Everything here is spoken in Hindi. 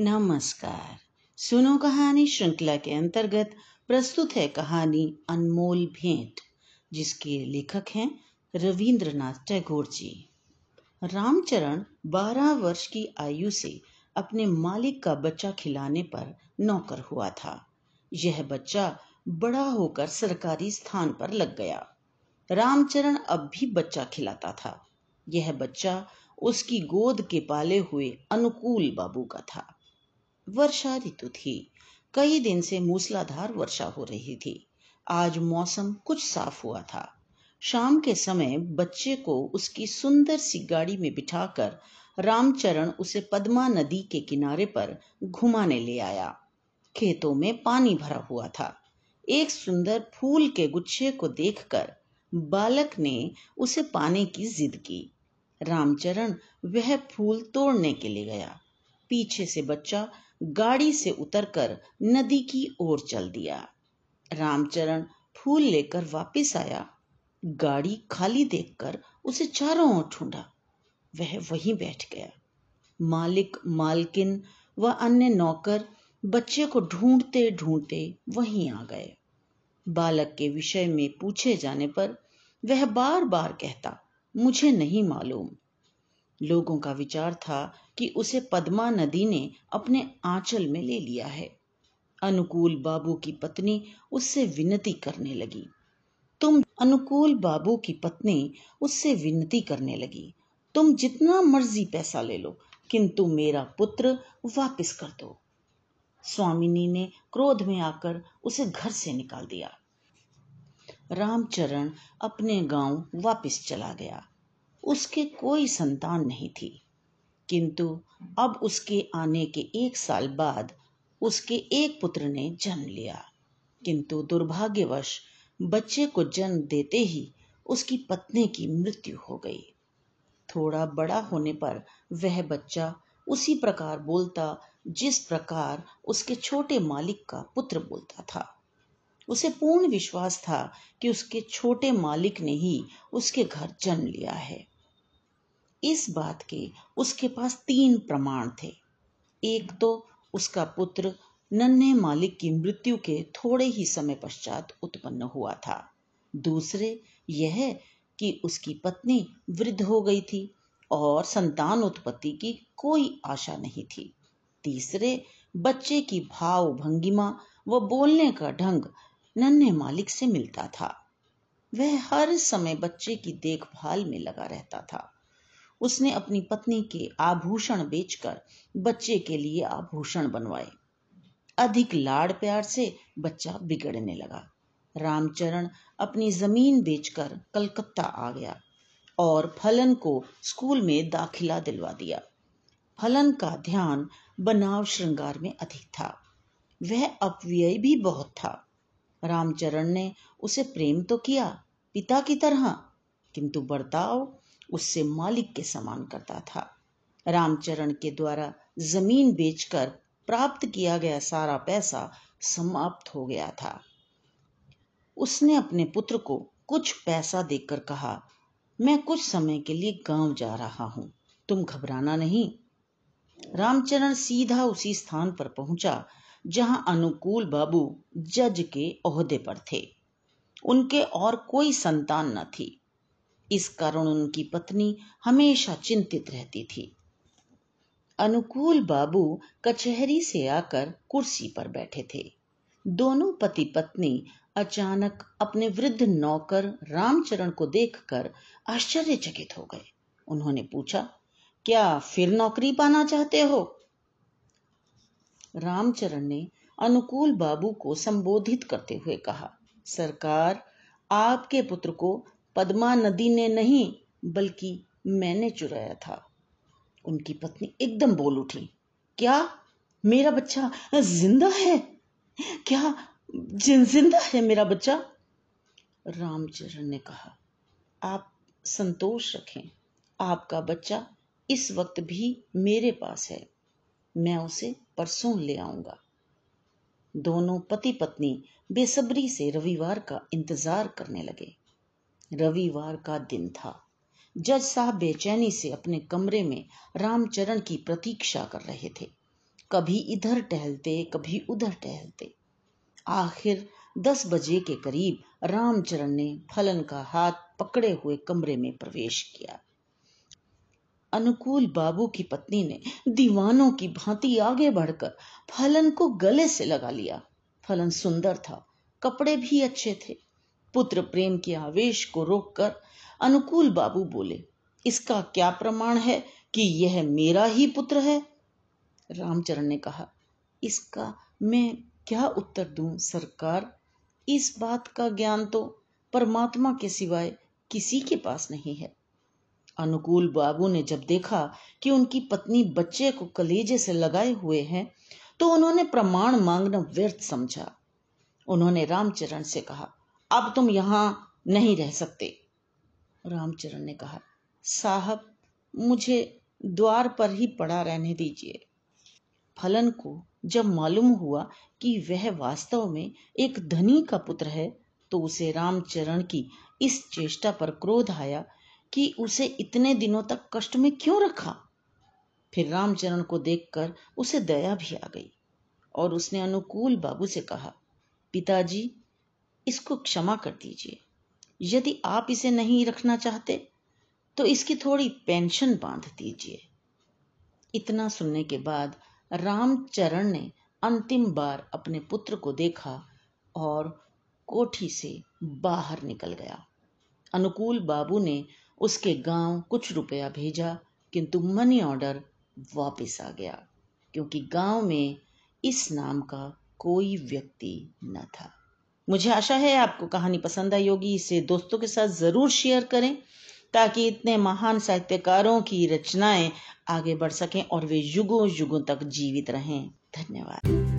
नमस्कार। सुनो कहानी श्रृंखला के अंतर्गत प्रस्तुत है कहानी अनमोल भेंट, जिसके लेखक हैं रविंद्रनाथ टैगोर जी। रामचरण बारह वर्ष की आयु से अपने मालिक का बच्चा खिलाने पर नौकर हुआ था। यह बच्चा बड़ा होकर सरकारी स्थान पर लग गया। रामचरण अब भी बच्चा खिलाता था। यह बच्चा उसकी गोद के पाले हुए अनुकूल बाबू का था। वर्षा ऋतु थी। कई दिन से मूसलाधार वर्षा हो रही थी। आज मौसम कुछ साफ़ हुआ था। शाम के समय बच्चे को उसकी सुंदर सी गाड़ी में बिठाकर रामचरण उसे पद्मा नदी के किनारे पर घुमाने ले आया। खेतों में पानी भरा हुआ था। एक सुंदर फूल के गुच्छे को देखकर बालक ने उसे पाने की जिद की। रामचरण वह फूल तोड़ने के लिए गया। पीछे से बच्चा गाड़ी से उतरकर नदी की ओर चल दिया। रामचरण फूल लेकर वापस आया। गाड़ी खाली देखकर उसे चारों ओर ढूंढा। वह वहीं बैठ गया। मालिक, मालकिन व अन्य नौकर बच्चे को ढूंढते ढूंढते वहीं आ गए। बालक के विषय में पूछे जाने पर वह बार बार कहता, मुझे नहीं मालूम। लोगों का विचार था कि उसे पद्मा नदी ने अपने आंचल में ले लिया है। अनुकूल बाबू की पत्नी उससे विनती करने लगी। तुम अनुकूल बाबू की पत्नी उससे विनती करने लगी। तुम जितना मर्ज़ी पैसा ले लो, किंतु मेरा पुत्र वापस कर दो। स्वामिनी ने क्रोध में आकर उसे घर से निकाल दिया। रामचरण अपने गाँव वापस चला गया। उसके कोई संतान नहीं थी। किंतु अब उसके आने के एक साल बाद उसके एक पुत्र ने जन्म लिया। किंतु दुर्भाग्यवश बच्चे को जन्म देते ही उसकी पत्नी की मृत्यु हो गई। थोड़ा बड़ा होने पर वह बच्चा उसी प्रकार बोलता जिस प्रकार उसके छोटे मालिक का पुत्र बोलता था। उसे पूर्ण विश्वास था कि उसके छोटे मालिक ने ही उसके घर जन्म लिया है। इस बात के उसके पास तीन प्रमाण थे। एक तो उसका पुत्र नन्हे मालिक की मृत्यु के थोड़े ही समय पश्चात उत्पन्न हुआ था। दूसरे यह कि उसकी पत्नी वृद्ध हो गई थी और संतान उत्पत्ति की कोई आशा नहीं थी। तीसरे, बच्चे की भाव भंगिमा व बोलने का ढंग नन्हे मालिक से मिलता था। वह हर समय बच्चे की देखभाल में लगा रहता था। उसने अपनी पत्नी के आभूषण बेचकर बच्चे के लिए आभूषण बनवाए। अधिक लाड़ प्यार से बच्चा बिगड़ने लगा। रामचरण अपनी ज़मीन बेचकर कलकत्ता आ गया और फलन को स्कूल में दाखिला दिलवा दिया। फलन का ध्यान बनाव श्रृंगार में अधिक था। वह अपव्यय भी बहुत था। रामचरण ने उसे प्रेम तो किया, पिता की तरह, किंतु बर्ताव उससे मालिक के समान करता था। रामचरण के द्वारा ज़मीन बेचकर प्राप्त किया गया सारा पैसा समाप्त हो गया था। उसने अपने पुत्र को कुछ पैसा देकर कहा, मैं कुछ समय के लिए गाँव जा रहा हूँ। तुम घबराना नहीं। रामचरण सीधा उसी स्थान पर पहुँचा, जहाँ अनुकूल बाबू जज के ओहदे पर थे। उनके और कोई संतान न थी। इस कारण उनकी पत्नी हमेशा चिंतित रहती थी। अनुकूल बाबू कचहरी से आकर कुर्सी पर बैठे थे। दोनों पति पत्नी अचानक अपने वृद्ध नौकर रामचरण को देखकर आश्चर्यचकित हो गए। उन्होंने पूछा, क्या फिर नौकरी पाना चाहते हो? रामचरण ने अनुकूल बाबू को संबोधित करते हुए कहा, सरकार आपके पुत्र को पद्मा नदी ने नहीं, बल्कि मैंने चुराया था। उनकी पत्नी एकदम बोल उठी, क्या मेरा बच्चा ज़िंदा है? क्या ज़िंदा है मेरा बच्चा? रामचरण ने कहा, आप संतोष रखें, आपका बच्चा इस वक्त भी मेरे पास है। मैं उसे परसों ले आऊँगा। दोनों पति पत्नी बेसब्री से रविवार का इंतज़ार करने लगे। रविवार का दिन था। जज साहब बेचैनी से अपने कमरे में रामचरण की प्रतीक्षा कर रहे थे। कभी इधर टहलते, कभी उधर टहलते। आखिर दस बजे के करीब रामचरण ने फलन का हाथ पकड़े हुए कमरे में प्रवेश किया। अनुकूल बाबू की पत्नी ने दीवानों की भांति आगे बढ़कर फलन को गले से लगा लिया। फलन सुंदर था, कपड़े भी अच्छे थे। पुत्र प्रेम के आवेश को रोककर अनुकूल बाबू बोले, इसका क्या प्रमाण है कि यह मेरा ही पुत्र है? रामचरण ने कहा, इसका मैं क्या उत्तर दूँ सरकार? इस बात का ज्ञान तो परमात्मा के सिवाय किसी के पास नहीं है। अनुकूल बाबू ने जब देखा कि उनकी पत्नी बच्चे को कलेजे से लगाए हुए हैं तो उन्होंने प्रमाण मांगना व्यर्थ समझा। उन्होंने रामचरण से कहा अब तुम यहाँ नहीं रह सकते। रामचरण ने कहा, साहब, मुझे द्वार पर ही पड़ा रहने दीजिए। फलन को जब मालूम हुआ कि वह वास्तव में एक धनी का पुत्र है तो उसे रामचरण की इस चेष्टा पर क्रोध आया कि उसे इतने दिनों तक कष्ट में क्यों रखा? फिर रामचरण को देखकर उसे दया भी आ गई और उसने अनुकूल बाबू से कहा, पिताजी इसको क्षमा कर दीजिए। यदि आप इसे नहीं रखना चाहते तो इसकी थोड़ी पेंशन बाँध दीजिए। इतना सुनने के बाद रामचरण ने अंतिम बार अपने पुत्र को देखा और कोठी से बाहर निकल गया। अनुकूल बाबू ने उसके गाँव कुछ रुपया भेजा, किंतु मनी ऑर्डर वापस आ गया, क्योंकि गाँव में इस नाम का कोई व्यक्ति न था। मुझे आशा है आपको कहानी पसंद आई होगी। इसे दोस्तों के साथ ज़रूर शेयर करें ताकि इतने महान साहित्यकारों की रचनाएँ आगे बढ़ सकें और वे युगों युगों तक जीवित रहें। धन्यवाद।